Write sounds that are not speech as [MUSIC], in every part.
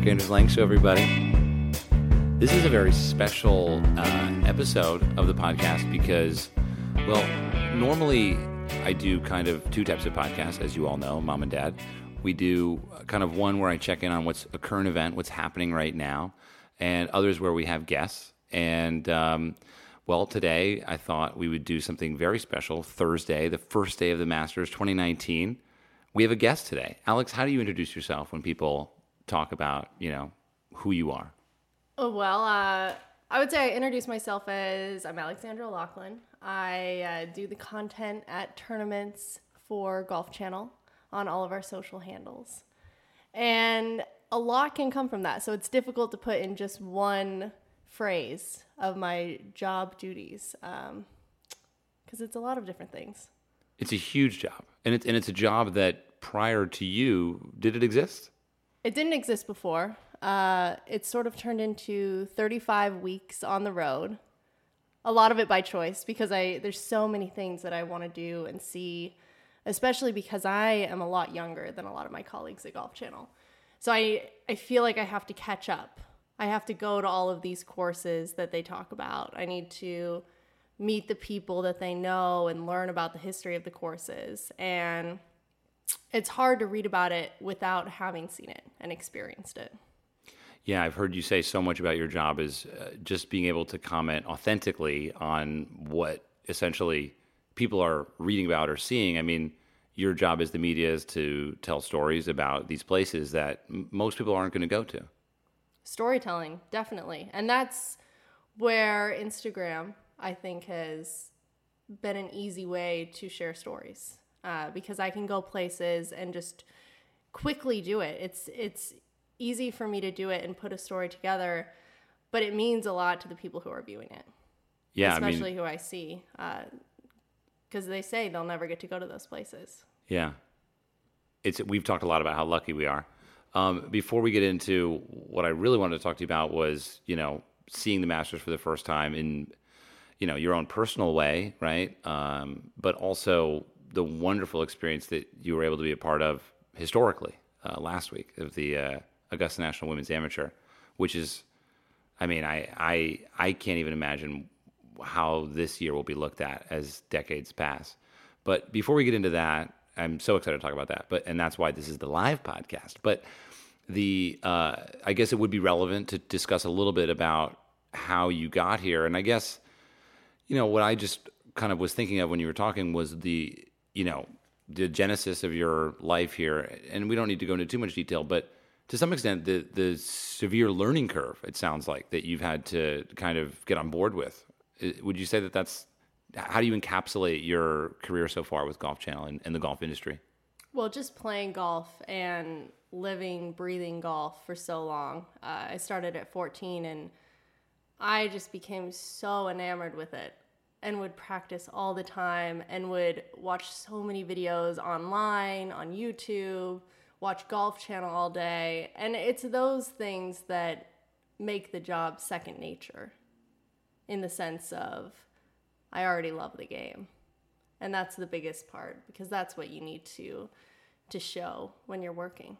Erik Anders Lang Show, everybody. This is a very special uh, episode of the podcast because, well, normally I do kind of two types of podcasts, as you all know, mom and dad. We do kind of one where I check in on what's a current event, what's happening right now, and others where we have guests. And, um, well, today I thought we would do something very special. Thursday, the first day of the Masters 2019. We have a guest today. Alex, how do you introduce yourself when people talk about, you know, who you are? Oh, well, uh, I would say I introduce myself as I'm Alexandra O'Laughlin. I uh, do the content at tournaments for Golf Channel on all of our social handles. And a lot can come from that. So it's difficult to put in just one phrase of my job duties because um, it's a lot of different things. It's a huge job. And it's, and it's a job that prior to you, did it exist? It didn't exist before. Uh, it sort of turned into 35 weeks on the road. A lot of it by choice because I there's so many things that I want to do and see, especially because I am a lot younger than a lot of my colleagues at Golf Channel. So I I feel like I have to catch up. I have to go to all of these courses that they talk about. I need to meet the people that they know and learn about the history of the courses and it's hard to read about it without having seen it and experienced it. Yeah, I've heard you say so much about your job is uh, just being able to comment authentically on what essentially people are reading about or seeing. I mean, your job as the media is to tell stories about these places that m- most people aren't going to go to. Storytelling, definitely. And that's where Instagram, I think, has been an easy way to share stories uh, because I can go places and just quickly do it. It's it's easy for me to do it and put a story together, but it means a lot to the people who are viewing it. Yeah, especially I mean, who I see, because uh, they say they'll never get to go to those places. Yeah, it's we've talked a lot about how lucky we are. Um, before we get into what I really wanted to talk to you about was, you know, seeing the Masters for the first time in, you know, your own personal way, right? Um, but also the wonderful experience that you were able to be a part of historically uh, last week of the uh, Augusta National Women's Amateur, which is, I mean, I, I I can't even imagine how this year will be looked at as decades pass. But before we get into that, I'm so excited to talk about that. But and that's why this is the live podcast. But the uh, I guess it would be relevant to discuss a little bit about how you got here. And I guess you know what I just kind of was thinking of when you were talking was the you know, the genesis of your life here, and we don't need to go into too much detail, but to some extent, the the severe learning curve it sounds like that you've had to kind of get on board with. Would you say that that's how do you encapsulate your career so far with Golf Channel and, and the golf industry? Well, just playing golf and living, breathing golf for so long. Uh, I started at 14 and I just became so enamored with it and would practice all the time and would watch so many videos online, on YouTube, watch Golf Channel all day. And it's those things that make the job second nature in the sense of I already love the game. And that's the biggest part because that's what you need to to show when you're working.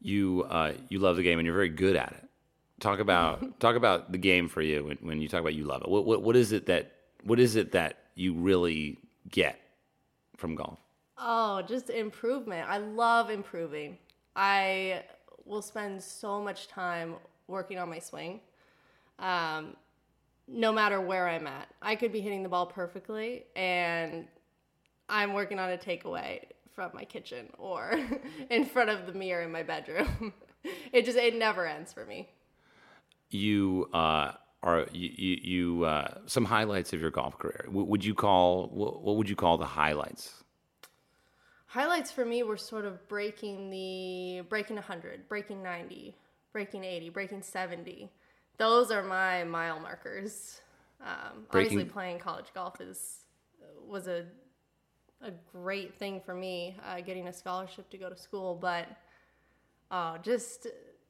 You uh, you love the game and you're very good at it. Talk about [LAUGHS] talk about the game for you when, when you talk about you love it. What, what what is it that what is it that you really get from golf? Oh, just improvement. I love improving. I will spend so much time working on my swing. Um, no matter where I'm at, I could be hitting the ball perfectly, and I'm working on a takeaway from my kitchen or [LAUGHS] in front of the mirror in my bedroom. [LAUGHS] it just it never ends for me. You uh, are you, you, you uh, some highlights of your golf career? What would you call what, what would you call the highlights? Highlights for me were sort of breaking the breaking 100, breaking 90, breaking 80, breaking 70. Those are my mile markers. Um, breaking... Obviously, playing college golf is was a a great thing for me, uh, getting a scholarship to go to school. But uh, just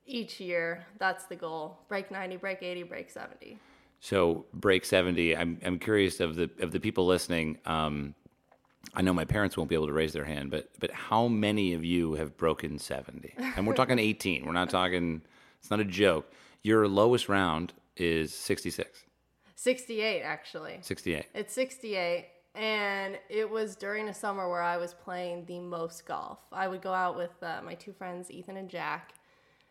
each year. That's the goal. Break 90, break 80, break 70. So break 70. I'm, I'm curious of the, of the people listening. Um, I know my parents won't be able to raise their hand, but, but how many of you have broken 70? And we're talking [LAUGHS] 18. We're not talking, It's not a joke. Your lowest round is 66, 68 actually. 68. It's 68 and it was during a summer where I was playing the most golf. I would go out with uh, my two friends Ethan and Jack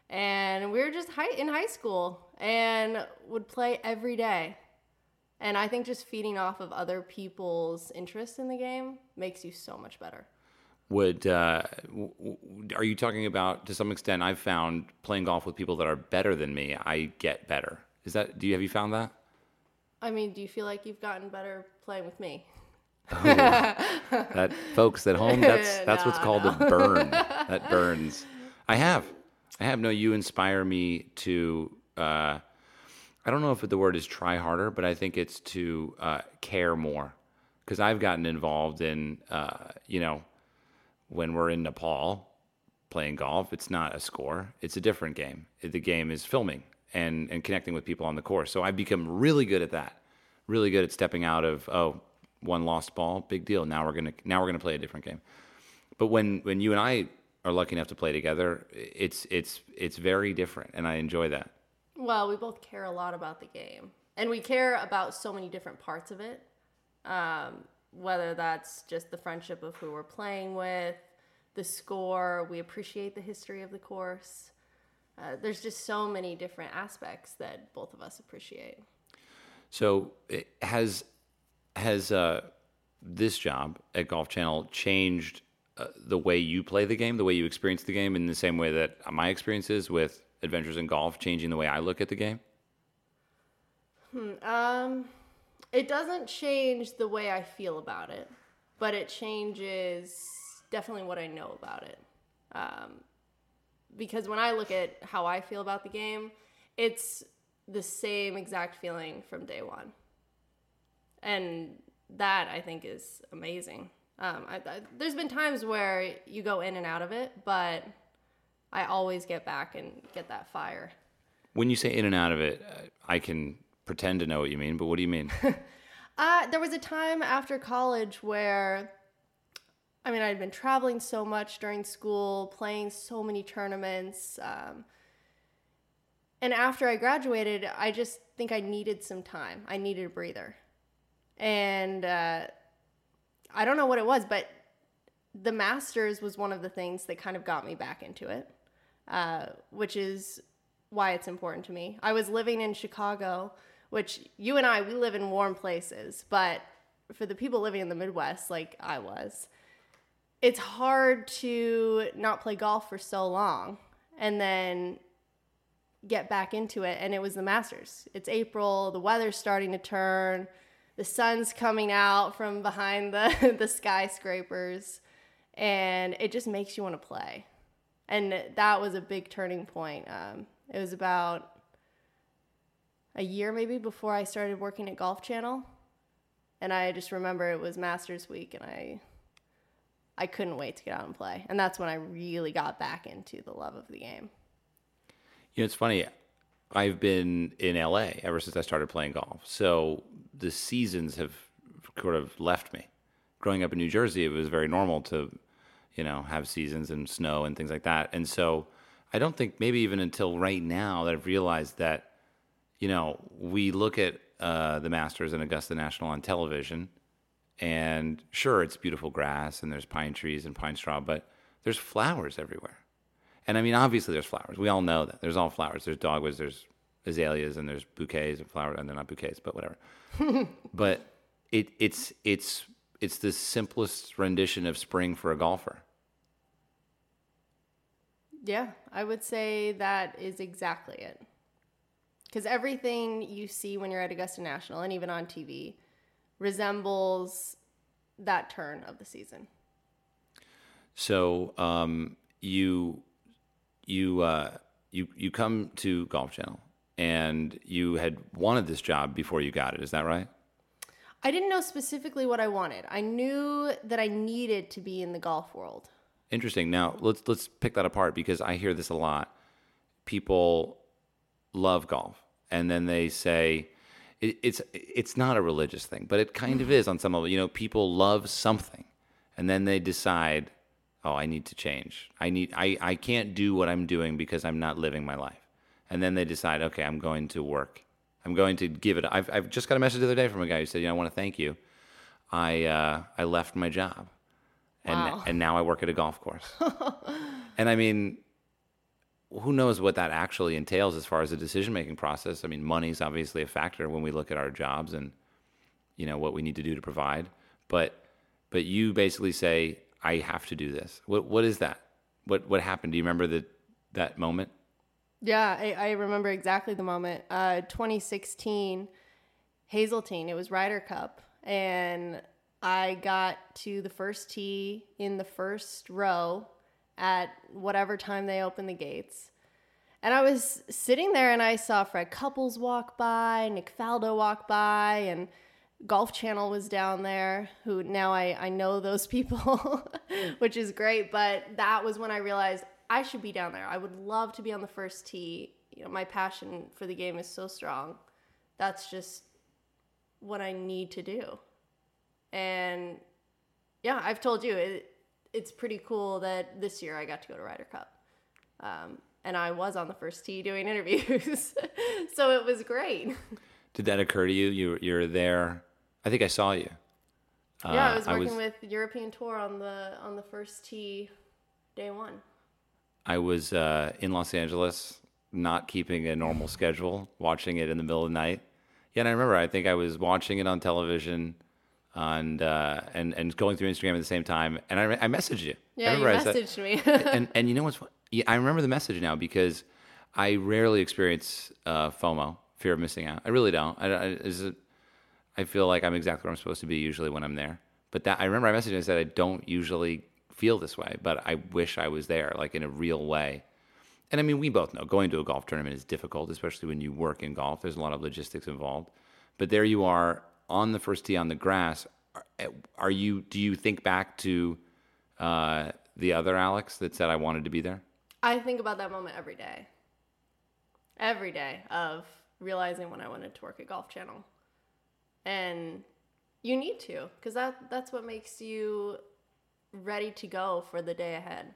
and we were just high, in high school and would play every day. And I think just feeding off of other people's interest in the game makes you so much better. Would uh, w- w- are you talking about to some extent? I've found playing golf with people that are better than me, I get better. Is that? Do you have you found that? I mean, do you feel like you've gotten better playing with me? That folks at home, that's [LAUGHS] that's what's No, called a burn. [LAUGHS] That burns. I have, I have. No, you inspire me to. Uh, I don't know if the word is try harder, but I think it's to uh, care more because I've gotten involved in, uh, you know, when we're in Nepal playing golf, it's not a score; it's a different game. The game is filming and and connecting with people on the course. So I've become really good at that. Really good at stepping out of oh, one lost ball, big deal. Now we're gonna now we're gonna play a different game. But when when you and I are lucky enough to play together, it's it's it's very different, and I enjoy that. Well, we both care a lot about the game, and we care about so many different parts of it. Um, whether that's just the friendship of who we're playing with, the score, we appreciate the history of the course. Uh, there's just so many different aspects that both of us appreciate. So it has has uh, this job at Golf Channel changed uh, the way you play the game, the way you experience the game, in the same way that my experience is with Adventures in Golf, changing the way I look at the game. Um, it doesn't change the way I feel about it, but it changes definitely what I know about it. Um, because when I look at how I feel about the game, it's the same exact feeling from day one. And that I think is amazing. Um, I, I, there's been times where you go in and out of it, but I always get back and get that fire. When you say in and out of it, I can pretend to know what you mean, but what do you mean? [LAUGHS] Uh, there was a time after college where, I mean, I'd been traveling so much during school, playing so many tournaments. Um, and after I graduated, I just think I needed some time. I needed a breather. And uh, I don't know what it was, but the Masters was one of the things that kind of got me back into it, uh, which is why it's important to me. I was living in Chicago, which you and I, we live in warm places, but for the people living in the Midwest, like I was, it's hard to not play golf for so long and then get back into it. And it was the Masters. It's April, the weather's starting to turn, the sun's coming out from behind the, [LAUGHS] the skyscrapers, and it just makes you want to play. And that was a big turning point. Um, it was about a year maybe before I started working at Golf Channel. And I just remember it was Masters Week and I I couldn't wait to get out and play. And that's when I really got back into the love of the game. You know, it's funny. I've been in LA ever since I started playing golf. So the seasons have sort of left me. Growing up in New Jersey, it was very normal to, you know, have seasons and snow and things like that. And so I don't think maybe even until right now that I've realized that, you know, we look at uh, the Masters and Augusta National on television, and sure, it's beautiful grass and there's pine trees and pine straw, but there's flowers everywhere. And I mean, obviously, there's flowers. We all know that. There's all flowers. There's dogwoods, there's azaleas, and there's bouquets of flowers, and they're not bouquets, but whatever. [LAUGHS] but it, it's it's it's the simplest rendition of spring for a golfer. Yeah, I would say that is exactly it. Because everything you see when you're at Augusta National and even on TV resembles that turn of the season. So um, you you uh, you you come to Golf Channel, and you had wanted this job before you got it. Is that right? I didn't know specifically what I wanted. I knew that I needed to be in the golf world. Interesting. Now let's let's pick that apart because I hear this a lot. People love golf, and then they say it, it's it's not a religious thing, but it kind of is on some level. You know, people love something, and then they decide, oh, I need to change. I need I I can't do what I'm doing because I'm not living my life, and then they decide, okay, I'm going to work. I'm going to give it. I've, I've just got a message the other day from a guy who said, you know, I want to thank you. I uh, I left my job, and Wow. and now I work at a golf course. [LAUGHS] and I mean, who knows what that actually entails as far as the decision making process? I mean, money's obviously a factor when we look at our jobs and you know what we need to do to provide. But but you basically say, I have to do this. What what is that? What what happened? Do you remember that that moment? Yeah, I, I remember exactly the moment. Uh, 2016, Hazeltine. It was Ryder Cup, and I got to the first tee in the first row at whatever time they opened the gates. And I was sitting there, and I saw Fred Couples walk by, Nick Faldo walk by, and Golf Channel was down there. Who now I I know those [LAUGHS] people, [LAUGHS] which is great. But that was when I realized I should be down there. I would love to be on the first tee. You know, my passion for the game is so strong. That's just what I need to do. And yeah, I've told you it, it's pretty cool that this year I got to go to Ryder Cup. Um, and I was on the first tee doing [LAUGHS] interviews. so it was great. Did that occur to you? You you're there. I think I saw you. yeah, Uh, I was working with European Tour on the on the first tee day one. I was uh, in Los Angeles, not keeping a normal schedule, watching it in the middle of the night. Yeah, and I remember. I think I was watching it on television, and uh, and and going through Instagram at the same time. And I, I messaged you. I Yeah, you I said- messaged me. [LAUGHS] and [LAUGHS] and you know what's yeah, I remember the message now because I rarely experience uh, FOMO, fear of missing out. I really don't. I, I, is it, I feel like I'm exactly where I'm supposed to be usually when I'm there. But that I remember I messaged and said I don't usually feel this way, but I wish I was there, like in a real way. And I mean, we both know going to a golf tournament is difficult, especially when you work in golf. There's a lot of logistics involved. But there you are on the first tee on the grass. Are, are you? Do you think back to uh, the other Alex that said I wanted to be there? I think about that moment every day. Every day of realizing when I wanted to work at Golf Channel. And you need to, because that, that's what makes you ready to go for the day ahead.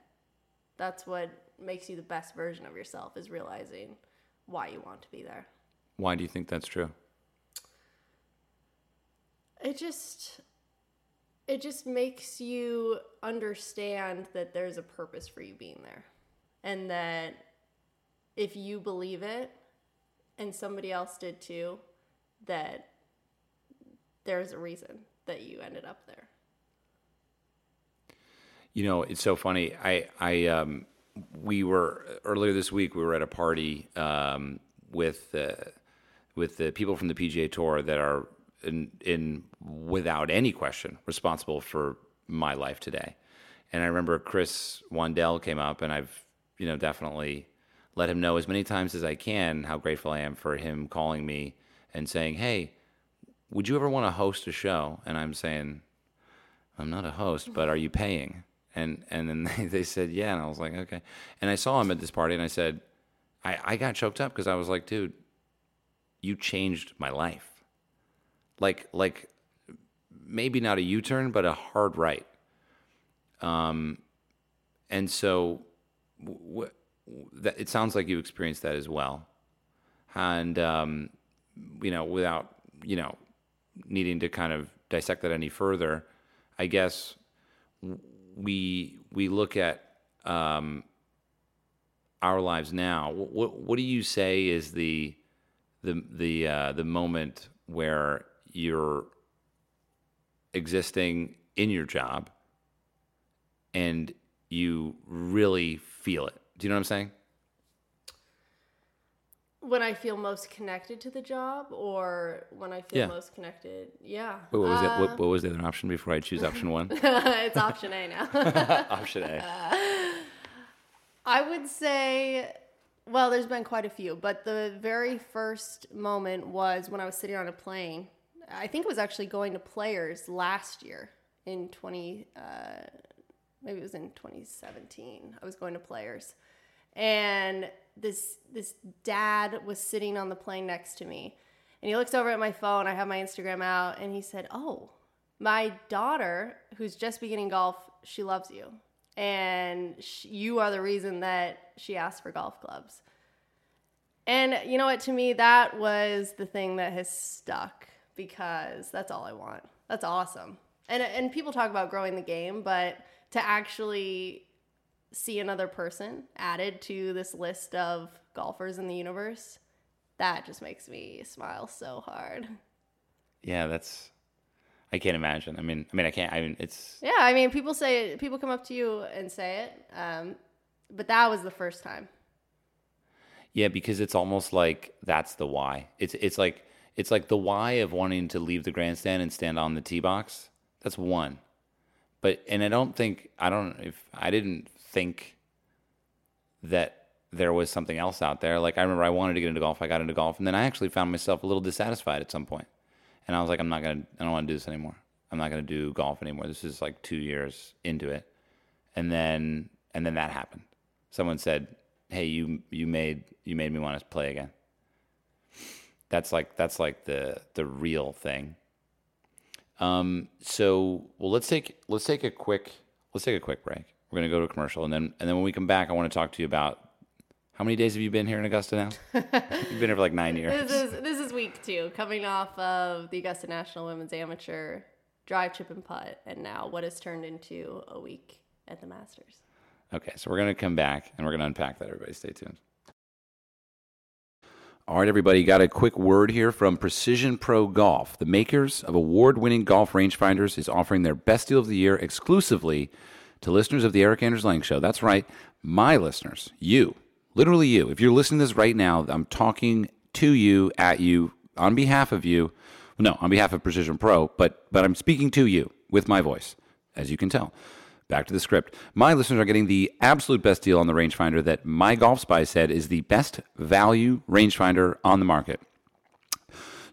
That's what makes you the best version of yourself, is realizing why you want to be there. Why do you think that's true? It just it just makes you understand that there's a purpose for you being there. And that if you believe it and somebody else did too, that there's a reason that you ended up there. You know, it's so funny. I, I, um, we were earlier this week. We were at a party um, with uh, with the people from the PGA Tour that are in, in without any question responsible for my life today. And I remember Chris Wandell came up, and I've you know definitely let him know as many times as I can how grateful I am for him calling me and saying, "Hey, would you ever want to host a show?" And I'm saying, I'm not a host, but are you paying? And and then [LAUGHS] they, they said, yeah. And I was like, okay. And I saw him at this party and I said, I, I got choked up because I was like, dude, you changed my life. Like, like maybe not a U turn, but a hard right. Um, and so w- w- that, it sounds like you experienced that as well. And, um, you know, without, you know, needing to kind of dissect that any further, I guess we we look at um, our lives now. What what do you say is the the the uh, the moment where you're existing in your job and you really feel it? Do you know what I'm saying? When I feel most connected to the job or when I feel Yeah. most connected, yeah. Wait, what was it? Uh, What, what was the other option before I choose option one? [LAUGHS] it's option A now. [LAUGHS] option A. [LAUGHS] I would say, well, there's been quite a few, but the very first moment was when I was sitting on a plane. I think it was actually going to Players last year in 20, uh, maybe it was in 2017. I was going to Players, and this this dad was sitting on the plane next to me, and he looks over at my phone. I have my Instagram out, and he said, "Oh, my daughter, who's just beginning golf, she loves you, and sh you are the reason that she asked for golf clubs." And you know what? To me, that was the thing that has stuck because that's all I want. That's awesome. And and people talk about growing the game, but to actually see another person added to this list of golfers in the universe, that just makes me smile so hard. Yeah, that's. I can't imagine. I mean, I mean, I can't. I mean, it's. Yeah, I mean, people say people come up to you and say it, um, but that was the first time. Yeah, because it's almost like that's the why. It's it's like it's like the why of wanting to leave the grandstand and stand on the tee box. That's one. But and I don't think I don't if I didn't think that there was something else out there. Like I remember I wanted to get into golf, I got into golf, and then I actually found myself a little dissatisfied at some point. And I was like, I'm not gonna I don't want to do this anymore. I'm not gonna do golf anymore. This is like two years into it. And then and then that happened. Someone said, Hey, you you made you made me want to play again. That's like that's like the the real thing. Um, so well, let's take let's take a quick let's take a quick break. We're gonna go to a commercial, and then and then when we come back, I want to talk to you about how many days have you been here in Augusta now? [LAUGHS] You've been here for like nine years. This is this is week two, coming off of the Augusta National Women's Amateur Drive, Chip, and Putt, and now what has turned into a week at the Masters. Okay, so we're gonna come back and we're gonna unpack that. Everybody, stay tuned. All right, everybody, got a quick word here from Precision Pro Golf. The makers of award winning golf rangefinders is offering their best deal of the year exclusively to listeners of the Erik Anders Lang Show. That's right, my listeners, you, literally you. If you're listening to this right now, I'm talking to you, at you, on behalf of you. No, on behalf of Precision Pro, but but I'm speaking to you with my voice, as you can tell. Back to the script. My listeners are getting the absolute best deal on the rangefinder that MyGolfSpy said is the best value rangefinder on the market.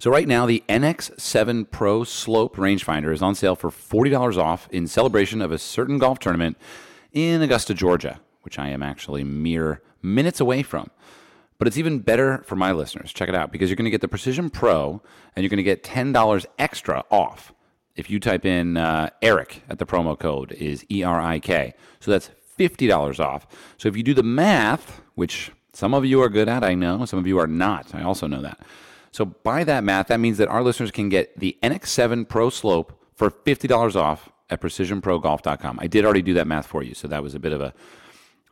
So right now, the NX7 Pro Slope rangefinder is on sale for $40 off in celebration of a certain golf tournament in Augusta, Georgia, which I am actually mere minutes away from. But it's even better for my listeners. Check it out because you're going to get the Precision Pro and you're going to get $10 extra off if you type in uh, Erik at the promo code is E R I K. So that's $50 off. So if you do the math, which some of you are good at, I know, some of you are not. I also know that. So by that math, that means that our listeners can get the NX7 Pro Slope for $50 off at precisionprogolf.com. I did already do that math for you, so that was a bit of a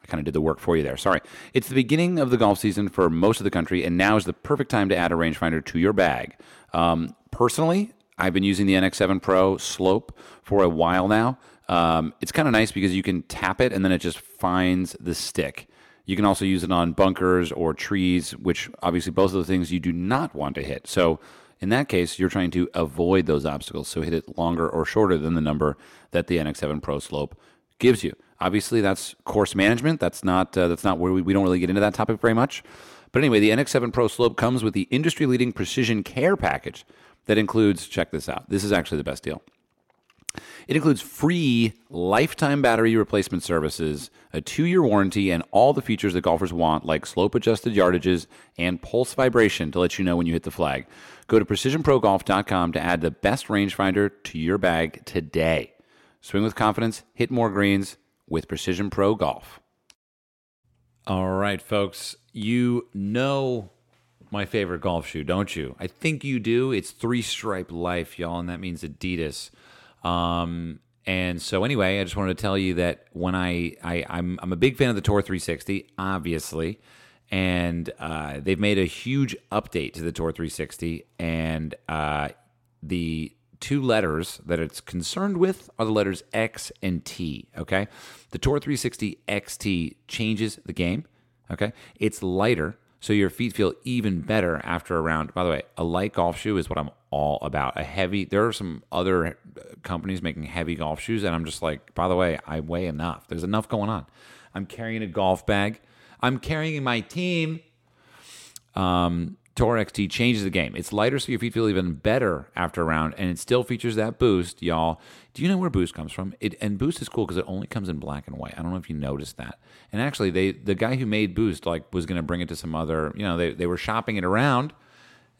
I kind of did the work for you there. Sorry. It's the beginning of the golf season for most of the country, and now is the perfect time to add a rangefinder to your bag. Um, personally, I've been using the NX7 Pro Slope for a while now. Um, it's kind of nice because you can tap it and then it just finds the stick. You can also use it on bunkers or trees, which obviously both of the things you do not want to hit. So in that case, you're trying to avoid those obstacles. So hit it longer or shorter than the number that the NX7 Pro Slope gives you. Obviously, that's course management. That's not uh, that's not where we, we don't really get into that topic very much. But anyway, the NX7 Pro Slope comes with the industry-leading precision care package that includes. Check this out. This is actually the best deal. It includes free lifetime battery replacement services, a two year warranty, and all the features that golfers want, like slope adjusted yardages and pulse vibration to let you know when you hit the flag. Go to precisionprogolf.com to add the best rangefinder to your bag today. Swing with confidence, hit more greens with Precision Pro Golf. All right, folks, you know my favorite golf shoe, don't you? I think you do. It's Three Stripe Life, y'all, and that means Adidas. Um, and so anyway, I just wanted to tell you that when I, I I'm I'm a big fan of the Tour 360, obviously, and uh, they've made a huge update to the Tour 360, and uh, the two letters that it's concerned with are the letters X and T. Okay, the Tour 360 XT changes the game. Okay, it's lighter, so your feet feel even better after a round. By the way, a light golf shoe is what I'm all about. A heavy. There are some other uh, companies making heavy golf shoes, and I'm just like, by the way, I weigh enough. There's enough going on. I'm carrying a golf bag. I'm carrying my team. Um, Tour XT changes the game. It's lighter, so your feet feel even better after a round, and it still features that boost, y'all. Do you know where Boost comes from? It and Boost is cool because it only comes in black and white. I don't know if you noticed that. And actually, they the guy who made Boost like was going to bring it to some other. You know, they they were shopping it around,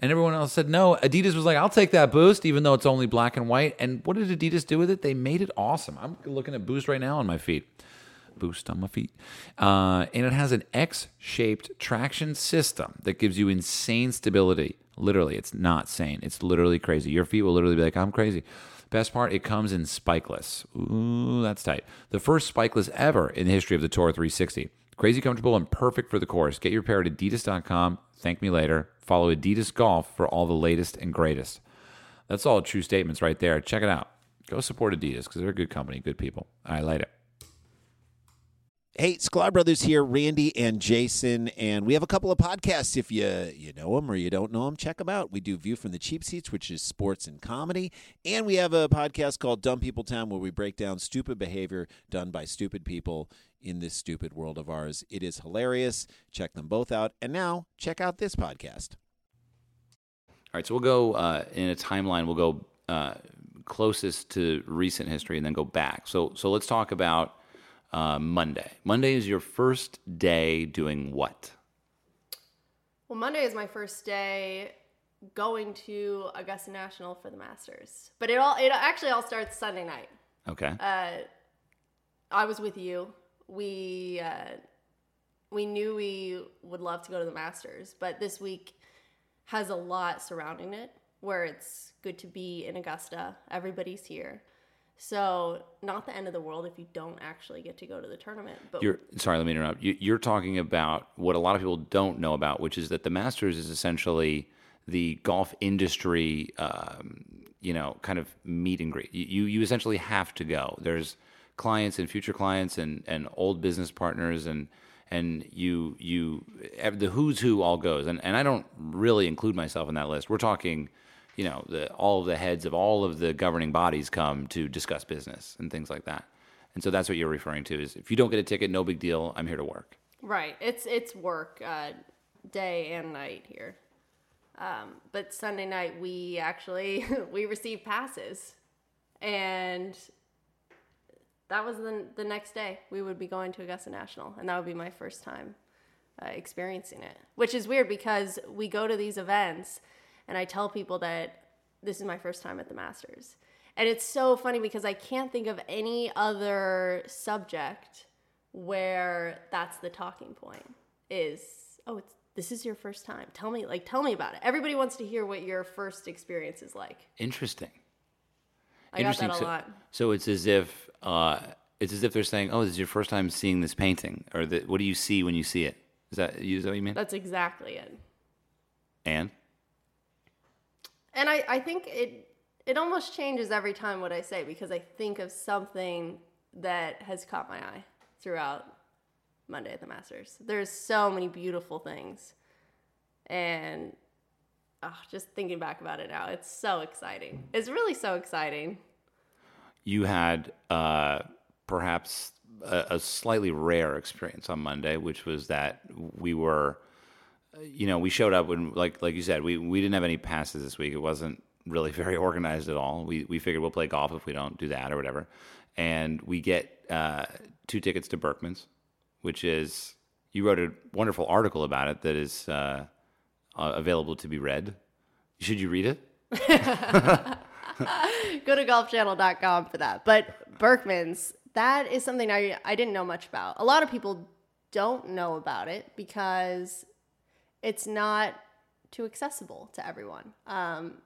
and everyone else said no. Adidas was like, "I'll take that Boost, even though it's only black and white." And what did Adidas do with it? They made it awesome. I'm looking at Boost right now on my feet. Boost on my feet. Uh, and it has an X shaped traction system that gives you insane stability. Literally, it's not sane. It's literally crazy. Your feet will literally be like, I'm crazy. Best part, it comes in spikeless. Ooh, that's tight. The first spikeless ever in the history of the Tour 360. Crazy comfortable and perfect for the course. Get your pair at adidas.com. Thank me later. Follow Adidas Golf for all the latest and greatest. That's all true statements right there. Check it out. Go support Adidas because they're a good company, good people. I like it. Hey, Sklar Brothers here, Randy and Jason, and we have a couple of podcasts. If you you know them or you don't know them, check them out. We do View from the Cheap Seats, which is sports and comedy, and we have a podcast called Dumb People Town, where we break down stupid behavior done by stupid people in this stupid world of ours. It is hilarious. Check them both out, and now check out this podcast. All right, so we'll go uh, in a timeline. We'll go uh, closest to recent history and then go back. So, so let's talk about uh, Monday. Monday is your first day doing what? Well, Monday is my first day going to Augusta National for the Masters. But it all it actually all starts Sunday night. Okay. Uh, I was with you. We uh, we knew we would love to go to the Masters, but this week has a lot surrounding it where it's good to be in Augusta. Everybody's here. So, not the end of the world if you don't actually get to go to the tournament. But You're sorry, let me interrupt. You, you're talking about what a lot of people don't know about, which is that the Masters is essentially the golf industry, um, you know, kind of meet and greet. You you essentially have to go. There's clients and future clients and and old business partners and and you you the who's who all goes and and I don't really include myself in that list. We're talking you know, the, all of the heads of all of the governing bodies come to discuss business and things like that. And so that's what you're referring to is if you don't get a ticket, no big deal. I'm here to work. Right. It's it's work uh, day and night here. Um, but Sunday night we actually [LAUGHS] we received passes, and that was the the next day we would be going to Augusta National, and that would be my first time uh, experiencing it. Which is weird because we go to these events and I tell people that this is my first time at the Masters. And it's so funny because I can't think of any other subject where that's the talking point is oh it's this is your first time. Tell me like tell me about it. Everybody wants to hear what your first experience is like. Interesting. I got that a so, lot. so it's as if uh, it's as if they're saying, "Oh, this is your first time seeing this painting," or the, "What do you see when you see it?" Is that is that what you mean? That's exactly it. and And I, I think it it almost changes every time what I say because I think of something that has caught my eye throughout Monday at the Masters. There's so many beautiful things. And oh, just thinking back about it now, it's so exciting. It's really so exciting. you had uh, perhaps a, a slightly rare experience on Monday, which was that we were, you know, we showed up when, like, like you said, we, we didn't have any passes this week. It wasn't really [LAUGHS] very organized at all. We, we figured we'll play golf if we don't do that or whatever. And we get uh, two tickets to Berckmans, which is, you wrote a wonderful article about it that is uh, uh, available to be read. Should you read it? [LAUGHS] Go to golfchannel.com for that. But Berckmans, that is something I, I didn't know much about. A lot of people don't know about it because it's not too accessible to everyone. Um,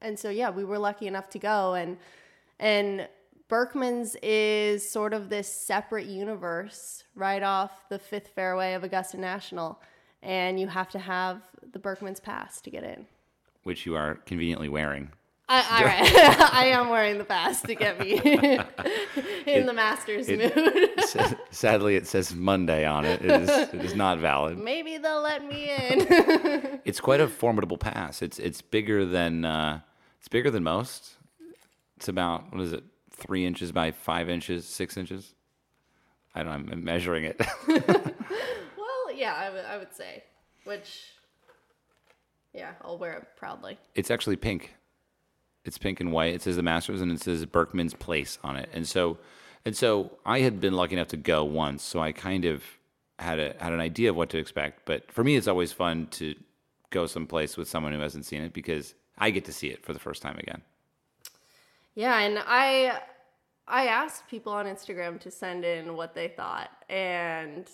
and so yeah, we were lucky enough to go and and Berckmans is sort of this separate universe right off the fifth fairway of Augusta National. And you have to have the Berckmans pass to get in. Which you are conveniently wearing. I, all right. [LAUGHS] I am wearing the pass to get me [LAUGHS] in the Masters mood. Sa- Sadly, it says Monday on it. It is, it is not valid. [LAUGHS] Maybe they'll let me in. It's quite a formidable pass. It's it's bigger than uh, it's bigger than most. It's about what is it? Three inches by five inches, six inches. I don't. know. I'm measuring it. well, yeah, I would- I would say. Which, yeah, I'll wear it proudly. it's actually pink. It's pink and white. It says the Masters and it says Berckmans Place on it. And so, and so I had been lucky enough to go once, so I kind of had a had an idea of what to expect. But for me, it's always fun to go someplace with someone who hasn't seen it because I get to see it for the first time again. Yeah, and I I asked people on Instagram to send in what they thought, and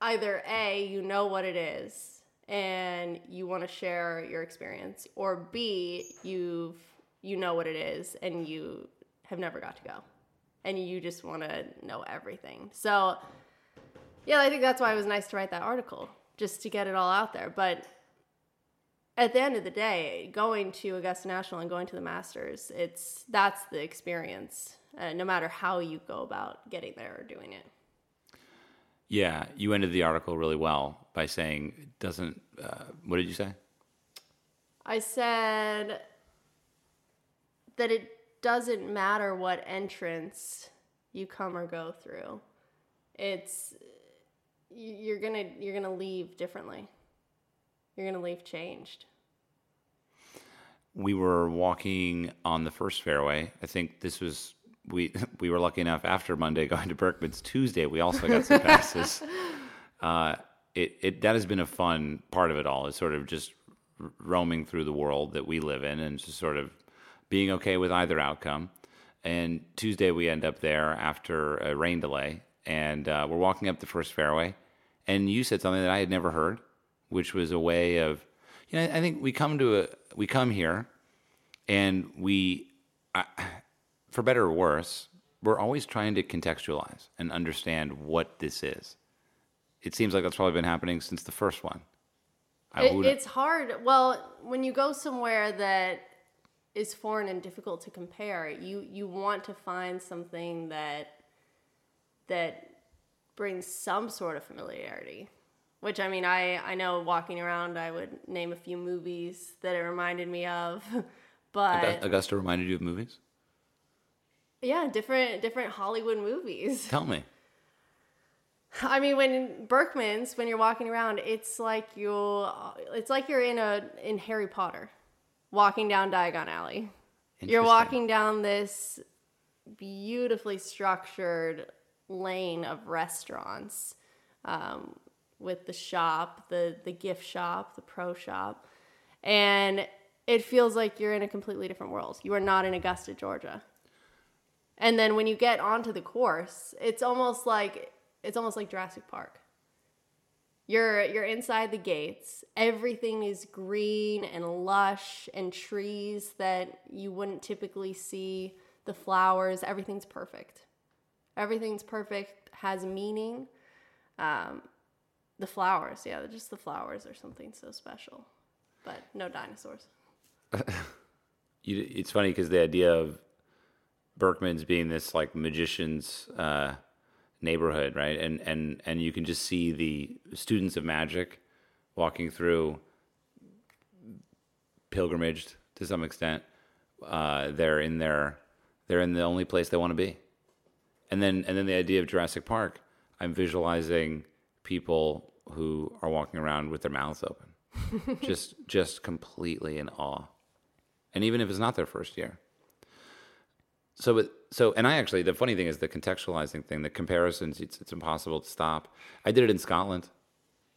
either A, you know what it is and you want to share your experience, or B, you've you know what it is and you have never got to go. And you just want to know everything. So yeah, I think that's why it was nice to write that article, just to get it all out there. But at the end of the day, going to Augusta National and going to the Masters, it's that's the experience, uh, no matter how you go about getting there or doing it. Yeah, you ended the article really well by saying it doesn't. Uh, what did you say? I said that it doesn't matter what entrance you come or go through. It's you're gonna you're gonna leave differently. You're gonna leave changed. We were walking on the first fairway. I think this was we [LAUGHS] we were lucky enough after Monday [LAUGHS] going to Berckmans Tuesday. We also got some passes. [LAUGHS] uh, it, it that has been a fun part of it all. Is sort of just roaming through the world that we live in and just sort of being okay with either outcome. And Tuesday we end up there after a rain delay, and uh, we're walking up the first fairway. And you said something that I had never heard, which was a way of, you know, I think we come to a we come here, and we. I, for better or worse, we're always trying to contextualize and understand what this is. It seems like that's probably been happening since the first one. It, it's hard. Well, when you go somewhere that is foreign and difficult to compare, you you want to find something that that brings some sort of familiarity. Which I mean, I I know walking around, I would name a few movies that it reminded me of, [LAUGHS] but Augusta reminded you of movies. Yeah, different different Hollywood movies. [LAUGHS] Tell me. I mean, when Berckmans, when you're walking around, it's like you, it's like you're in a in Harry Potter, walking down Diagon Alley. You're walking down this beautifully structured lane of restaurants, um, with the shop, the the gift shop, the pro shop, and it feels like you're in a completely different world. You are not in Augusta, Georgia. And then when you get onto the course, it's almost like it's almost like Jurassic Park. You're you're inside the gates. Everything is green and lush and trees that you wouldn't typically see. The flowers, everything's perfect. Everything's perfect, has meaning. Um, the flowers, yeah, just the flowers are something so special. But no dinosaurs. [LAUGHS] it's funny because the idea of Berckmans being this like magician's uh, neighborhood, right? And and and you can just see the students of magic walking through pilgrimaged to some extent. Uh, they're in their they're in the only place they want to be. And then and then the idea of Jurassic Park, I'm visualizing people who are walking around with their mouths open. [LAUGHS] just just completely in awe. And even if it's not their first year so so and i actually the funny thing is the contextualizing thing the comparisons it's, it's impossible to stop. I did it in scotland.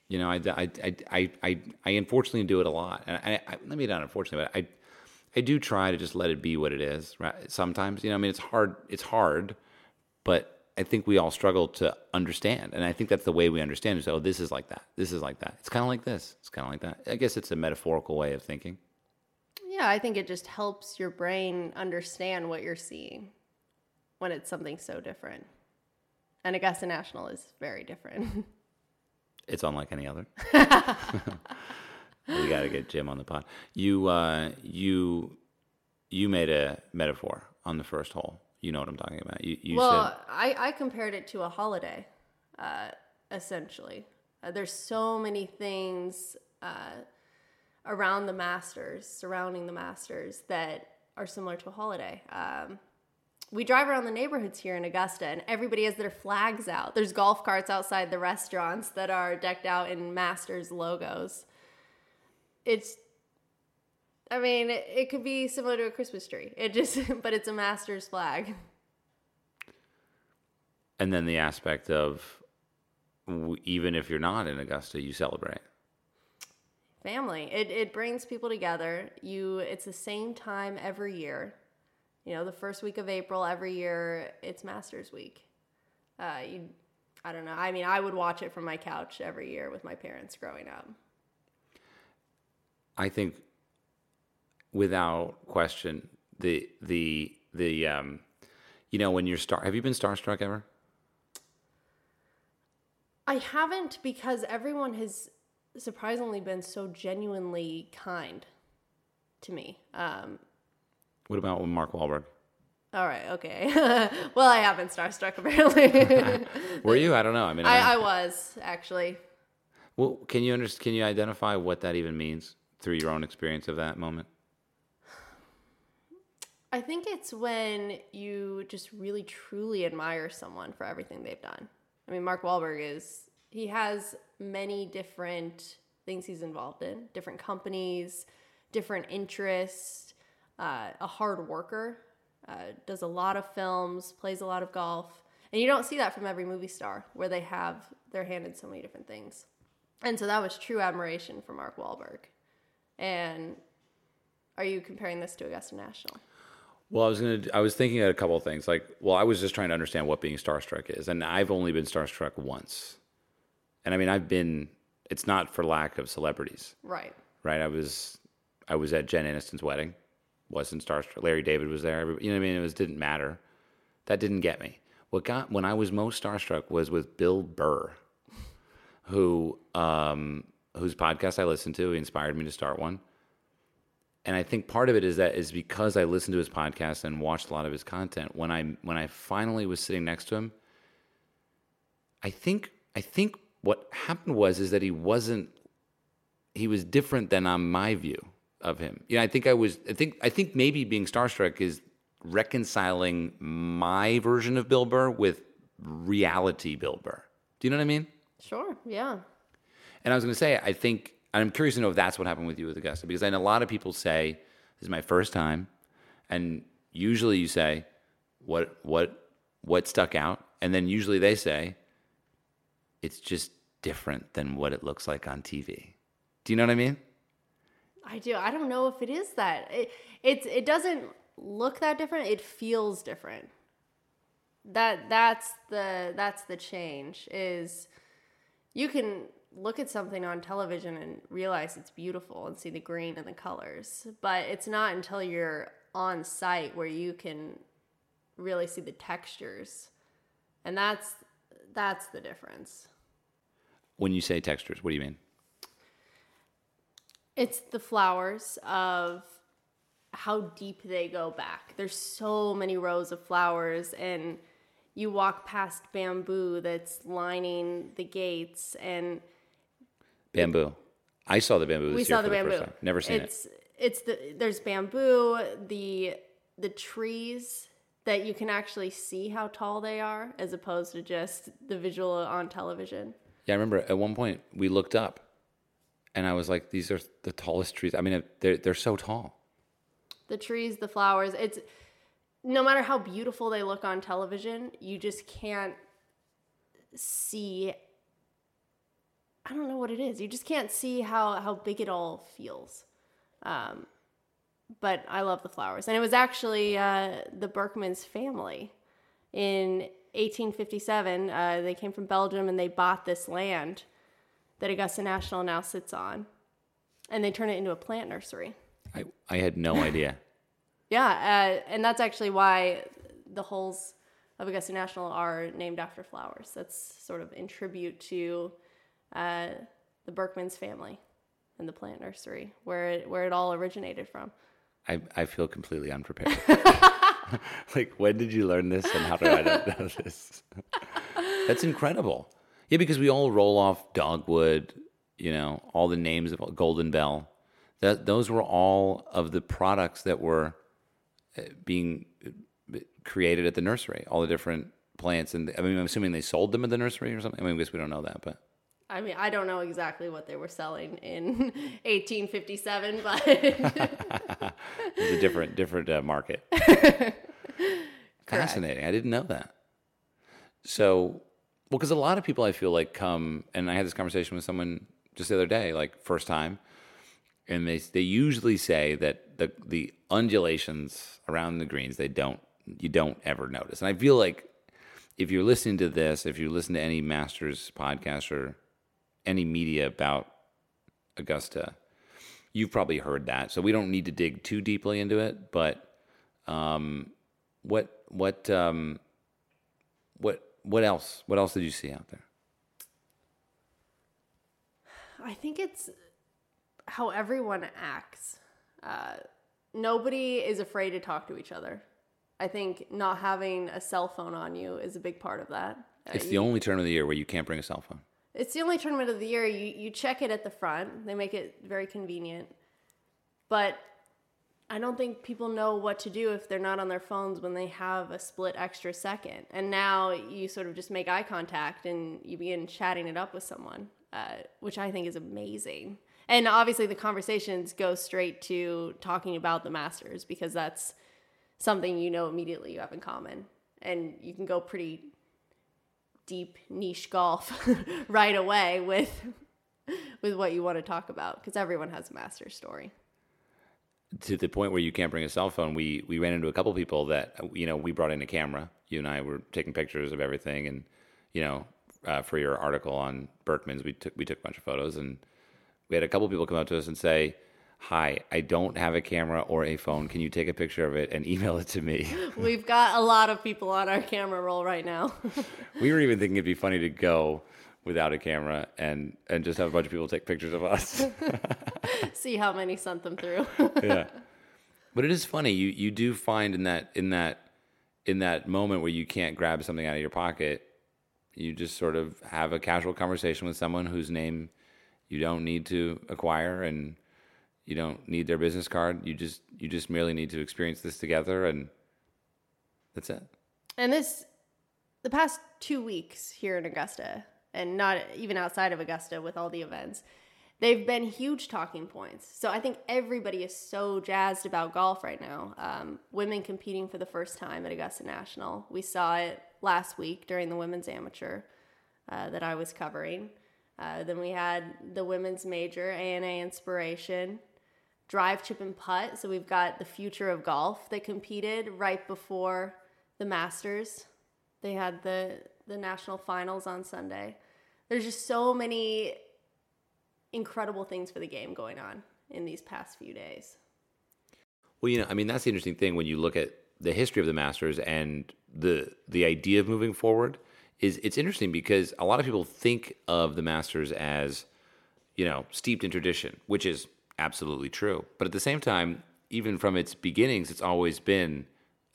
You know i i i i, I unfortunately do it a lot. And i, I let me not unfortunately but i i do try to just let it be what it is right? Sometimes you know i mean it's hard it's hard but i think we all struggle to understand. And i think that's the way we understand so oh, this is like that. This is like that. It's kind of like this. It's kind of like that. I guess it's a metaphorical way of thinking yeah, I think it just helps your brain understand what you're seeing when it's something so different. And Augusta National is very different. [LAUGHS] it's unlike any other. [LAUGHS] we got to get Jim on the pod. You, uh, you, you made a metaphor on the first hole. You know what I'm talking about. You, you well, said I, I compared it to a holiday, uh, essentially. Uh, there's so many things uh, around the Masters, surrounding the Masters, that are similar to a holiday. Um, we drive around the neighborhoods here in Augusta, and everybody has their flags out. There's golf carts outside the restaurants that are decked out in Masters logos. It's, I mean, it, it could be similar to a Christmas tree. It just, [LAUGHS] but it's a Masters flag. And then the aspect of even if you're not in Augusta, you celebrate family. It it brings people together. You it's the same time every year. you know, the first week of April every year, it's Masters Week. Uh, you, I don't know. I mean, I would watch it from my couch every year with my parents growing up. I think, without question, the the the um, you know, when you're star. Have you been starstruck ever? I haven't because everyone has surprisingly been so genuinely kind to me. Um, What about with Mark Wahlberg? all right, okay. [LAUGHS] well, I have been starstruck apparently. [LAUGHS] Were you? I don't know. I mean, I, I was actually. well, can you under, Can you identify what that even means through your own experience of that moment? I think it's when you just really truly admire someone for everything they've done. I mean, Mark Wahlberg is, he has many different things he's involved in, different companies, different interests, uh, a hard worker, uh, does a lot of films, plays a lot of golf. And you don't see that from every movie star where they have their hand in so many different things. And so that was true admiration for Mark Wahlberg. And are you comparing this to Augusta National? Well, I was gonna. I was thinking of a couple of things. Like, well, I was just trying to understand what being starstruck is, and I've only been starstruck once. And I mean, I've been. It's not for lack of celebrities, Right. right? I was. I was at Jen Aniston's wedding. Wasn't starstruck. Larry David was there. You know what I mean? It was didn't matter. That didn't get me. What got when I was most starstruck was with Bill Burr, who um, whose podcast I listened to. He inspired me to start one and I think part of it is that is because I listened to his podcast and watched a lot of his content. When I when I finally was sitting next to him, I think I think what happened was is that he wasn't he was different than on my view of him. You know, I think I was I think I think maybe being starstruck is reconciling my version of Bill Burr with reality Bill Burr. Do you know what I mean? Sure. Yeah. And I was going to say, I think, I'm curious to know if that's what happened with you with Augusta, because I know a lot of people say, "This is my first time," and usually you say, "What, what, what stuck out?" And then usually they say, "It's just different than what it looks like on TV." Do you know what I mean? I do. I don't know if it is that. It it's it doesn't look that different. It feels different. That that's the that's the change is you can look at something on television and realize it's beautiful and see the green and the colors, but it's not until you're on site where you can really see the textures. And that's that's the difference. When you say textures, what do you mean? It's the flowers of how deep they go back. There's so many rows of flowers, and you walk past bamboo that's lining the gates, and Bamboo. I saw the bamboo. We saw the bamboo. time. Never seen it. it's, It's the there's bamboo, the the trees that you can actually see how tall they are, as opposed to just the visual on television. Yeah, I remember at one point we looked up, and I was like, "These are the tallest trees." I mean, they're they're so tall. the trees, the flowers. It's no matter how beautiful they look on television, you just can't see. I don't know what it is. You just can't see how how big it all feels. Um, but I love the flowers, and it was actually uh, the Berckmans family in 1857. Uh, they came from Belgium, and they bought this land that Augusta National now sits on, and they turned it into a plant nursery. I I had no idea. [LAUGHS] Yeah, uh, and that's actually why the holes of Augusta National are named after flowers. That's sort of in tribute to uh, the Berckmans family and the plant nursery, where it, where it all originated from. I I feel completely unprepared. [LAUGHS] [LAUGHS] like, when did you learn this, and how did I not know this? [LAUGHS] That's incredible. Yeah, because we all roll off dogwood, you know, all the names of Golden Bell. That those were all of the products that were uh, being uh, created at the nursery. All the different plants, and I mean, I'm assuming they sold them at the nursery or something. I mean, I guess we don't know that, but I mean, I don't know exactly what they were selling in [LAUGHS] 1857, but [LAUGHS] it's a different different uh, market. [LAUGHS] Fascinating. I didn't know that. So, well, because a lot of people I feel like come, and I had this conversation with someone just the other day, like first time, and they they usually say that the the undulations around the greens they don't you don't ever notice. And I feel like if you're listening to this, if you listen to any Masters podcast or any media about Augusta, you've probably heard that. So we don't need to dig too deeply into it. But um, what what um, what what else? What else did you see out there? I think it's how everyone acts. Uh, nobody is afraid to talk to each other. I think not having a cell phone on you is a big part of that. Uh, It's you- the only tournament of the year where you can't bring a cell phone. It's the only tournament of the year. You you check it at the front. They make it very convenient. But I don't think people know what to do if they're not on their phones when they have a split extra second. And now you sort of just make eye contact and you begin chatting it up with someone, uh, which I think is amazing. And obviously, the conversations go straight to talking about the Masters because that's something you know immediately you have in common. And you can go pretty deep niche golf [LAUGHS] right away with with what you want to talk about because everyone has a master story. to the point where you can't bring a cell phone, we we ran into a couple people that you know we brought in a camera. You and I were taking pictures of everything, and you know uh, for your article on Berckmans, we took we took a bunch of photos, and we had a couple people come up to us and say, "Hi, I don't have a camera or a phone. Can you take a picture of it and email it to me?" [LAUGHS] We've got a lot of people on our camera roll right now. [LAUGHS] we were even thinking it'd be funny to go without a camera and and just have a bunch of people take pictures of us. [LAUGHS] See how many sent them through. yeah. But it is funny. You you do find in that in that in that moment where you can't grab something out of your pocket, you just sort of have a casual conversation with someone whose name you don't need to acquire and you don't need their business card. You just you just merely need to experience this together and that's it. and this, the past two weeks here in Augusta, and not even outside of Augusta with all the events, they've been huge talking points. So I think everybody is so jazzed about golf right now. Um, women competing for the first time at Augusta National. We saw it last week during the women's amateur uh, that I was covering. Uh, then we had the women's major, ANA Inspiration, drive, chip, and putt. So we've got the future of golf that competed right before the Masters. They had the the national finals on Sunday. There's just so many incredible things for the game going on in these past few days. Well, you know, I mean, that's the interesting thing when you look at the history of the Masters and the the idea of moving forward is it's interesting because a lot of people think of the Masters as you know steeped in tradition, which is absolutely true. But at the same time, even from its beginnings, it's always been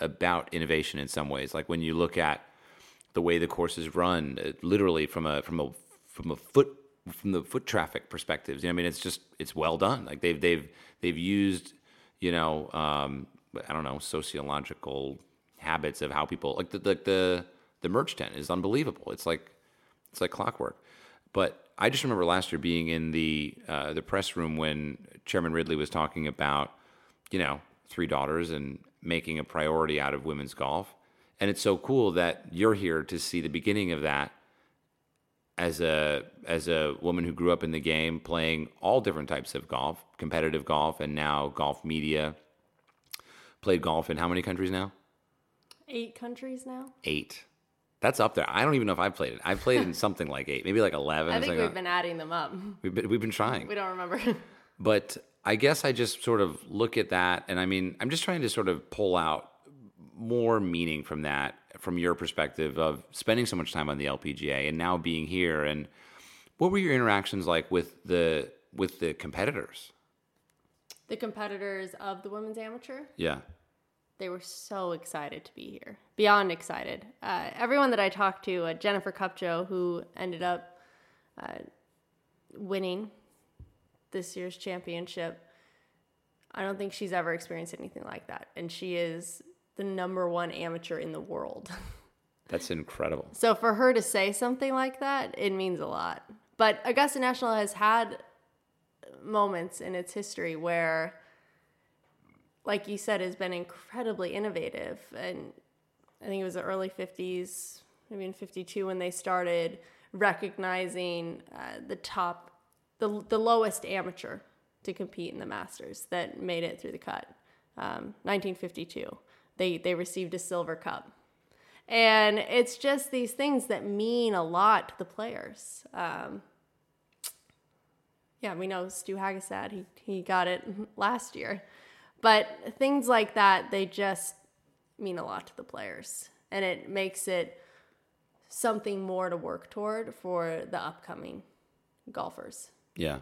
about innovation in some ways. Like when you look at the way the course is run, uh, literally from a from a from a foot from the foot traffic perspectives. You know, I mean, it's just it's well done. Like they've they've they've used you know um, I don't know sociological habits of how people like the the the, the merch tent is unbelievable. It's like it's like clockwork. But I just remember last year being in the uh, the press room when Chairman Ridley was talking about you know three daughters and making a priority out of women's golf. And it's so cool that you're here to see the beginning of that as a as a woman who grew up in the game playing all different types of golf, competitive golf and now golf media. Played golf in how many countries now? Eight countries now. Eight. That's up there. I don't even know if I've played it. I've played in [LAUGHS] something like eight, maybe like eleven. I think we've like- been adding them up. we've been, we've been trying. We don't remember. [LAUGHS] But I guess I just sort of look at that, and I mean, I'm just trying to sort of pull out more meaning from that, from your perspective of spending so much time on the LPGA and now being here. And what were your interactions like with the with the competitors? the competitors of the women's amateur. Yeah, They were so excited to be here, beyond excited. Uh, everyone that I talked to, uh, Jennifer Kupcho, who ended up uh, winning this year's championship, I don't think she's ever experienced anything like that. And she is the number one amateur in the world. [LAUGHS] that's incredible. So for her to say something like that, it means a lot. But Augusta National has had moments in its history where, like you said, has been incredibly innovative. And I think it was the early 50s, maybe in 52, when they started recognizing uh, the top, the, the lowest amateur to compete in the Masters that made it through the cut. Um, 1952, they they received a silver cup, and it's just these things that mean a lot to the players. Um, yeah, we know Stu Hagestad, he he got it [LAUGHS] last year, but things like that they just mean a lot to the players, and it makes it something more to work toward for the upcoming golfers. Yeah.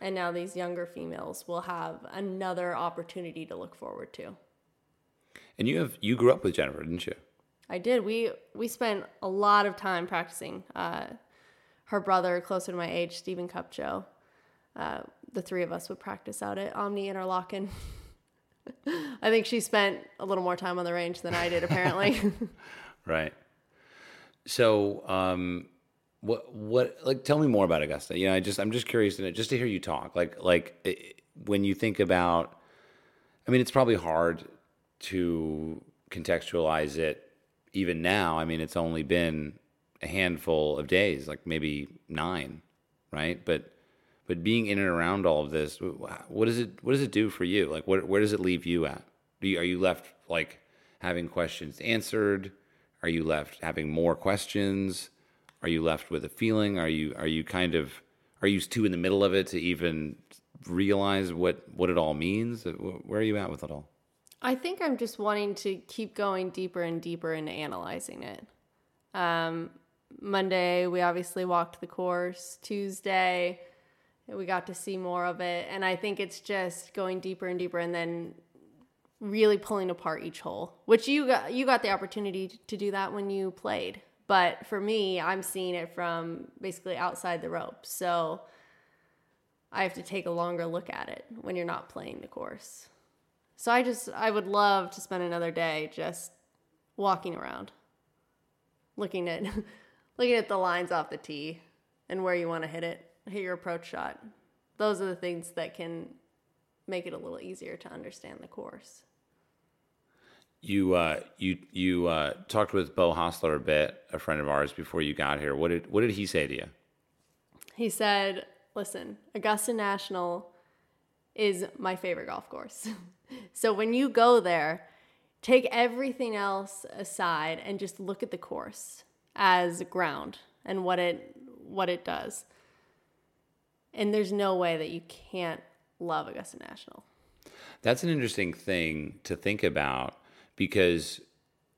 And now these younger females will have another opportunity to look forward to. And you have you grew up with Jennifer, didn't you? I did. We we spent a lot of time practicing. Uh, her brother, closer to my age, Stephen Kupcho. Uh, the three of us would practice out at Omni Interlocken. [LAUGHS] [LAUGHS] I think she spent a little more time on the range than I did, apparently. [LAUGHS] Right. So, um, what what like tell me more about Augusta. You know, I just I'm just curious know, just to hear you talk. Like like eh, when you think about, I mean, it's probably hard to contextualize it even now. I mean, it's only been a handful of days, like maybe nine, right? But but being in and around all of this, what does it what does it do for you? Like, what where does it leave you at? You, are you left like having questions answered? Are you left having more questions? Are you left with a feeling? Are you are you kind of are you too in the middle of it to even realize what what it all means? Where are you at with it all? I think I'm just wanting to keep going deeper and deeper into analyzing it. Um, Monday, we obviously walked the course. Tuesday, we got to see more of it. And I think it's just going deeper and deeper and then really pulling apart each hole, which you got, you got the opportunity to do that when you played. But for me, I'm seeing it from basically outside the rope. So I have to take a longer look at it when you're not playing the course. So I just I would love to spend another day just walking around, looking at [LAUGHS] looking at the lines off the tee and where you want to hit it, hit your approach shot. Those are the things that can make it a little easier to understand the course. You uh, you you uh, talked with Beau Hossler a bit, a friend of ours, before you got here. What did what did he say to you? He said, "Listen, Augusta National is my favorite golf course. [LAUGHS] so when you go there, take everything else aside and just look at the course as ground and what it what it does. And there's no way that you can't love Augusta National. That's an interesting thing to think about because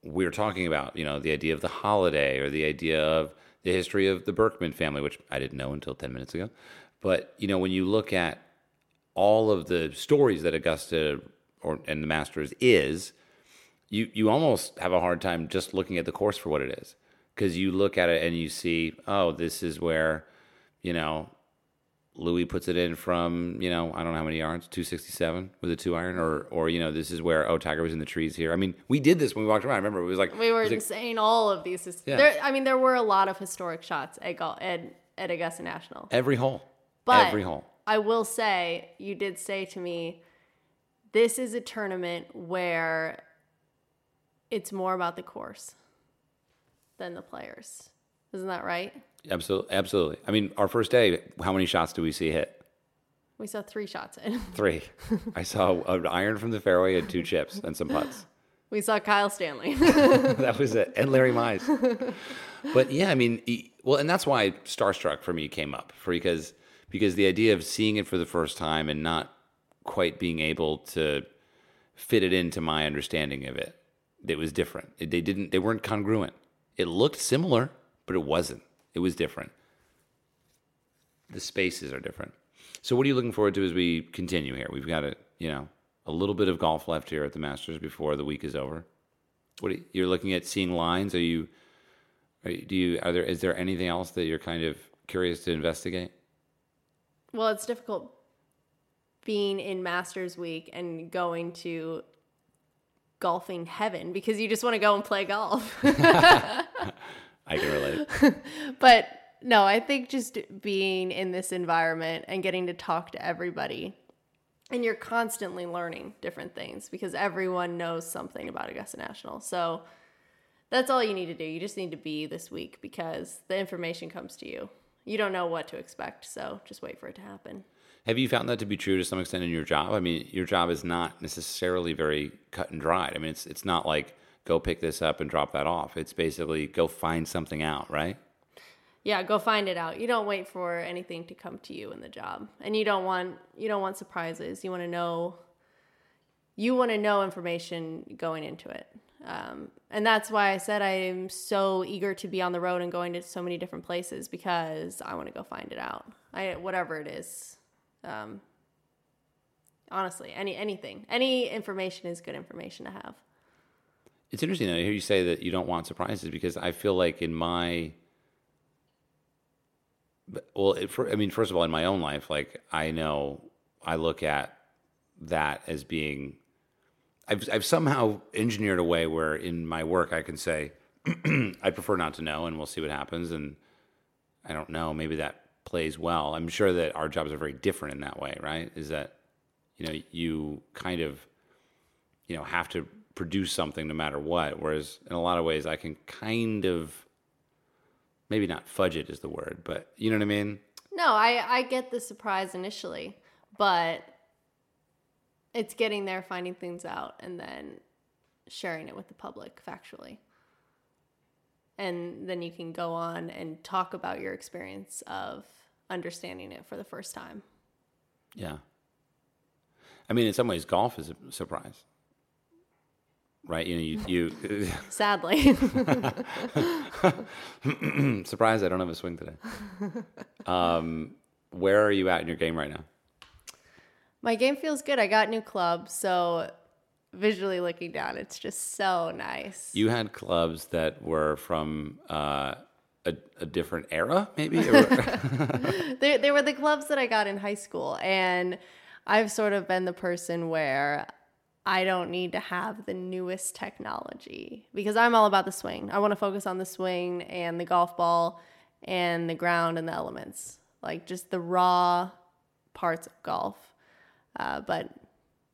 we're talking about, you know, the idea of the holiday or the idea of the history of the Berckman family, which I didn't know until 10 minutes ago. But, you know, when you look at all of the stories that Augusta or and the Masters is, you you almost have a hard time just looking at the course for what it is because you look at it and you see, oh, this is where, you know, Louis puts it in from you know I don't know how many yards, two sixty seven with a two iron, or or you know this is where oh Tiger was in the trees here. I mean we did this when we walked around. I remember it was like We were insane. like- all of these. Yeah. There, I mean, there were a lot of historic shots at, Gol- at, at Augusta National. every hole, But every hole. I will say, you did say to me, this is a tournament where it's more about the course than the players. Isn't that right? Absolutely, absolutely. I mean, our first day, how many shots do we see hit? We saw three shots in. [LAUGHS] Three. I saw an iron from the fairway and two chips and some putts. We saw Kyle Stanley. [LAUGHS] [LAUGHS] that was it, and Larry Mize. But yeah, I mean, well, and that's why Starstruck for me came up for because because the idea of seeing it for the first time and not quite being able to fit it into my understanding of it, it was different. It- they didn't, they weren't congruent. It looked similar, but it wasn't. It was different. The spaces are different. So, what are you looking forward to as we continue here? We've got a you know a little bit of golf left here at the Masters before the week is over. What are you, you're looking at seeing lines? Are you, are you do you are there is there anything else that you're kind of curious to investigate? well, it's difficult being in Masters Week and going to golfing heaven because you just want to go and play golf. [LAUGHS] [LAUGHS] I can relate. [LAUGHS] But no, I think just being in this environment and getting to talk to everybody, and you're constantly learning different things because everyone knows something about Augusta National. So that's all you need to do. You just need to be this week because the information comes to you. You don't know what to expect, so just wait for it to happen. Have you found that to be true to some extent in your job? I mean, your job is not necessarily very cut and dried. I mean, it's it's not like go pick this up and drop that off. It's basically go find something out, right? Yeah, go find it out. You don't wait for anything to come to you in the job. And you don't want you don't want surprises. You want to know you want to know information going into it. Um, and that's why I said I am so eager to be on the road and going to so many different places because I want to go find it out. I whatever it is. Um, honestly, any anything, any information is good information to have. It's interesting to hear you say that you don't want surprises because I feel like in my well, it, for, I mean, first of all, in my own life, like I know I look at that as being, I've, I've somehow engineered a way where in my work I can say, [CLEARS THROAT] I prefer not to know and we'll see what happens. And I don't know, maybe that plays well. I'm sure that our jobs are very different in that way, right? Is that, you know, you kind of, you know, have to produce something no matter what. Whereas in a lot of ways, I can kind of, maybe not fudge it is the word, but you know what I mean? No, I I get the surprise initially, but it's getting there, finding things out, and then sharing it with the public factually. And then you can go on and talk about your experience of understanding it for the first time. Yeah. I mean, in some ways, golf is a surprise, right? You know, you, you [LAUGHS] Sadly. [LAUGHS] surprise. I don't have a swing today. Um, where are you at in your game right now? My game feels good. I got new clubs, so visually looking down, it's just so nice. You had clubs that were from uh, a, a different era, maybe. [LAUGHS] They were the clubs that I got in high school. And I've sort of been the person where I don't need to have the newest technology because I'm all about the swing. I want to focus on the swing and the golf ball and the ground and the elements, like just the raw parts of golf. Uh, but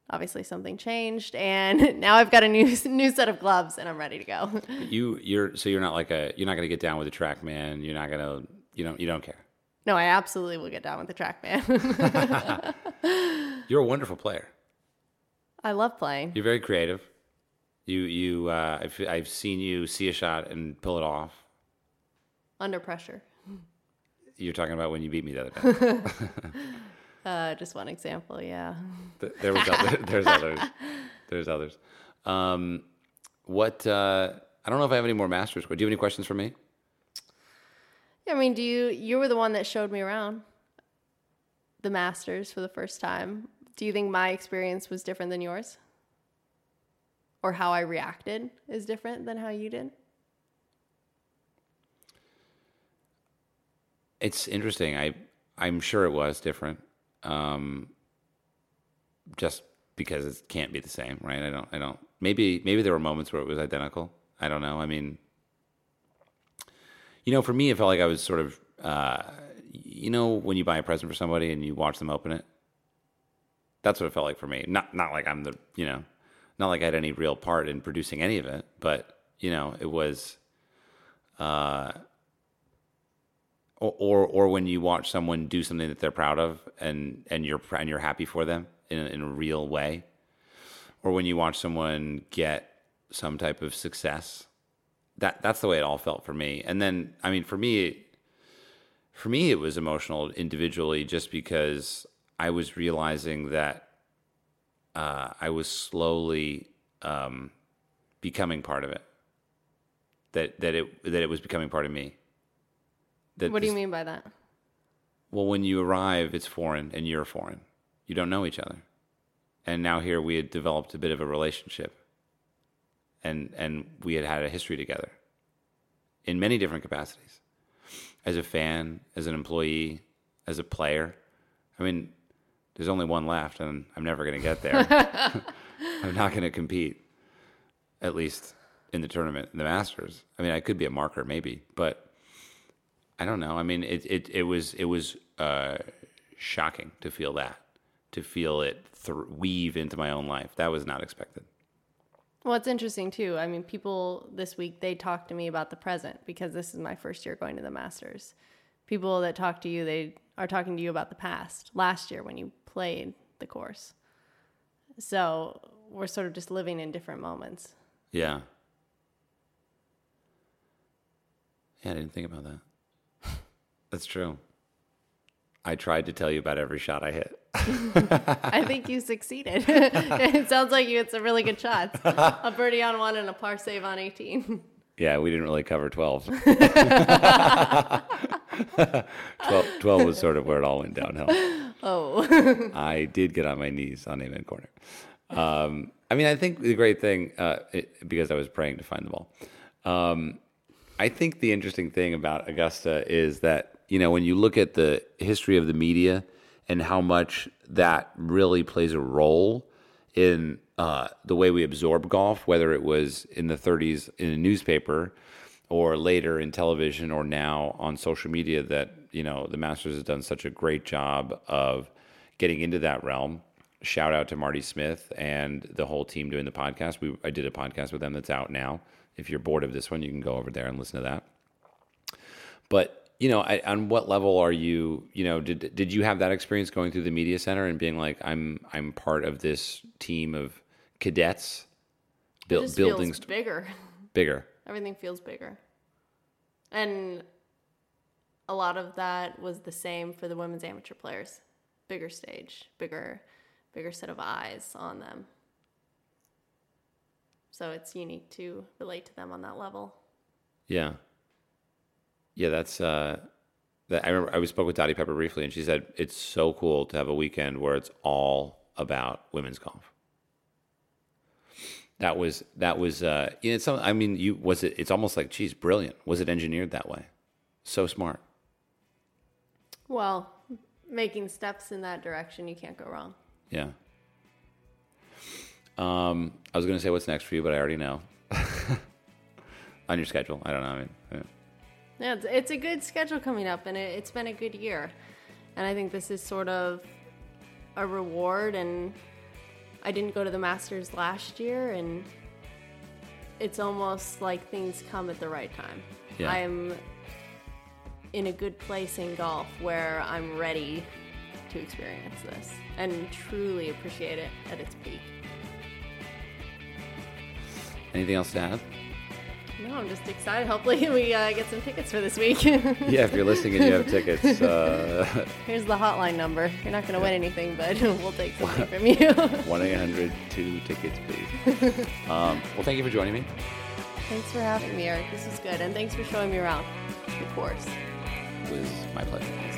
obviously something changed, and [LAUGHS] now I've got a new new set of gloves, and I'm ready to go. [LAUGHS] you you're so you're not like a you're not gonna get down with a TrackMan. You're not gonna you don't you don't care. no, I absolutely will get down with the TrackMan. [LAUGHS] You're a wonderful player. I love playing. You're very creative. You you uh, I've I've seen you see a shot and pull it off. Under pressure. You're talking about when you beat me the other day. [LAUGHS] Uh, just one example, yeah. There was other, [LAUGHS] there's others. There's others. Um, what uh, I don't know if I have any more masters. Do you have any questions for me? Yeah, I mean, do you you were the one that showed me around the Masters for the first time. Do you think my experience was different than yours? Or how I reacted is different than how you did? It's interesting. I I'm sure it was different. Um, just because it can't be the same, right? I don't I don't maybe maybe there were moments where it was identical. I don't know. I mean, you know, for me, it felt like I was sort of, uh, you know, when you buy a present for somebody and you watch them open it. That's what it felt like for me. Not not like I'm the you know, not like I had any real part in producing any of it, but you know, it was. Uh, or, or or when you watch someone do something that they're proud of and and you're and you're happy for them in in a real way or when you watch someone get some type of success that that's the way it all felt for me and then i mean for me for me it was emotional individually just because i was realizing that uh, i was slowly um, becoming part of it that that it that it was becoming part of me that What do you this- mean by that? well, when you arrive, it's foreign and you're foreign. You don't know each other. And now here we had developed a bit of a relationship. And and we had had a history together in many different capacities. As a fan, as an employee, as a player. I mean, there's only one left and I'm never going to get there. [LAUGHS] [LAUGHS] I'm not going to compete at least in the tournament, the Masters. I mean, I could be a marker maybe, but I don't know. I mean, it it, it was it was uh, shocking to feel that, to feel it th- weave into my own life. That was not expected. Well, it's interesting too. I mean, people this week they talked to me about the present because this is my first year going to the Masters. people that talk to you, they are talking to you about the past, last year when you played the course. So we're sort of just living in different moments. Yeah. Yeah, I didn't think about that. [LAUGHS] That's true. I tried to tell you about every shot I hit. [LAUGHS] I think you succeeded. [LAUGHS] it sounds like you had some really good shots. A birdie on one and a par save on 18. Yeah, we didn't really cover 12. 12, 12 was sort of where it all went downhill. Oh. [LAUGHS] I did get on my knees on Amen Corner. Um, I mean, I think the great thing, uh, it, because I was praying to find the ball, um, I think the interesting thing about Augusta is that, you know, when you look at the history of the media and how much that really plays a role in uh, the way we absorb golf, whether it was in the 30s in a newspaper or later in television or now on social media, that, you know, the Masters has done such a great job of getting into that realm. Shout out to Marty Smith and the whole team doing the podcast. We I did a podcast with them that's out now. If you're bored of this one, you can go over there and listen to that. But you know, I, on what level are you? You know, did did you have that experience going through the media center and being like, I'm I'm part of this team of cadets, It build, just building feels st- bigger. bigger. Everything feels bigger. And a lot of that was the same for the women's amateur players. Bigger stage, bigger bigger set of eyes on them. So it's unique to relate to them on that level. Yeah. Yeah, that's uh that I remember I spoke with Dottie Pepper briefly and she said it's so cool to have a weekend where it's all about women's golf. That was that was uh you know, it's some I mean you was it it's almost like geez, brilliant. Was it engineered that way? So smart. Well, making steps in that direction, you can't go wrong. Yeah. Um I was gonna say what's next for you, but I already know. [LAUGHS] On your schedule. I don't know. I mean yeah. Yeah, it's, it's a good schedule coming up, and it, it's been a good year. And I think this is sort of a reward. And I didn't go to the Masters last year, and it's almost like things come at the right time. Yeah. I'm in a good place in golf where I'm ready to experience this and truly appreciate it at its peak. Anything else to add? No, I'm just excited. Hopefully, we uh, get some tickets for this week. [LAUGHS] Yeah, if you're listening and you have tickets, [LAUGHS] uh Here's the hotline number. You're not going to win anything, but [LAUGHS] we'll take something from you. 1 800 2 tickets, please. um, well, thank you for joining me. thanks for having me, Erik. This was good. And thanks for showing me around the course. Was my pleasure.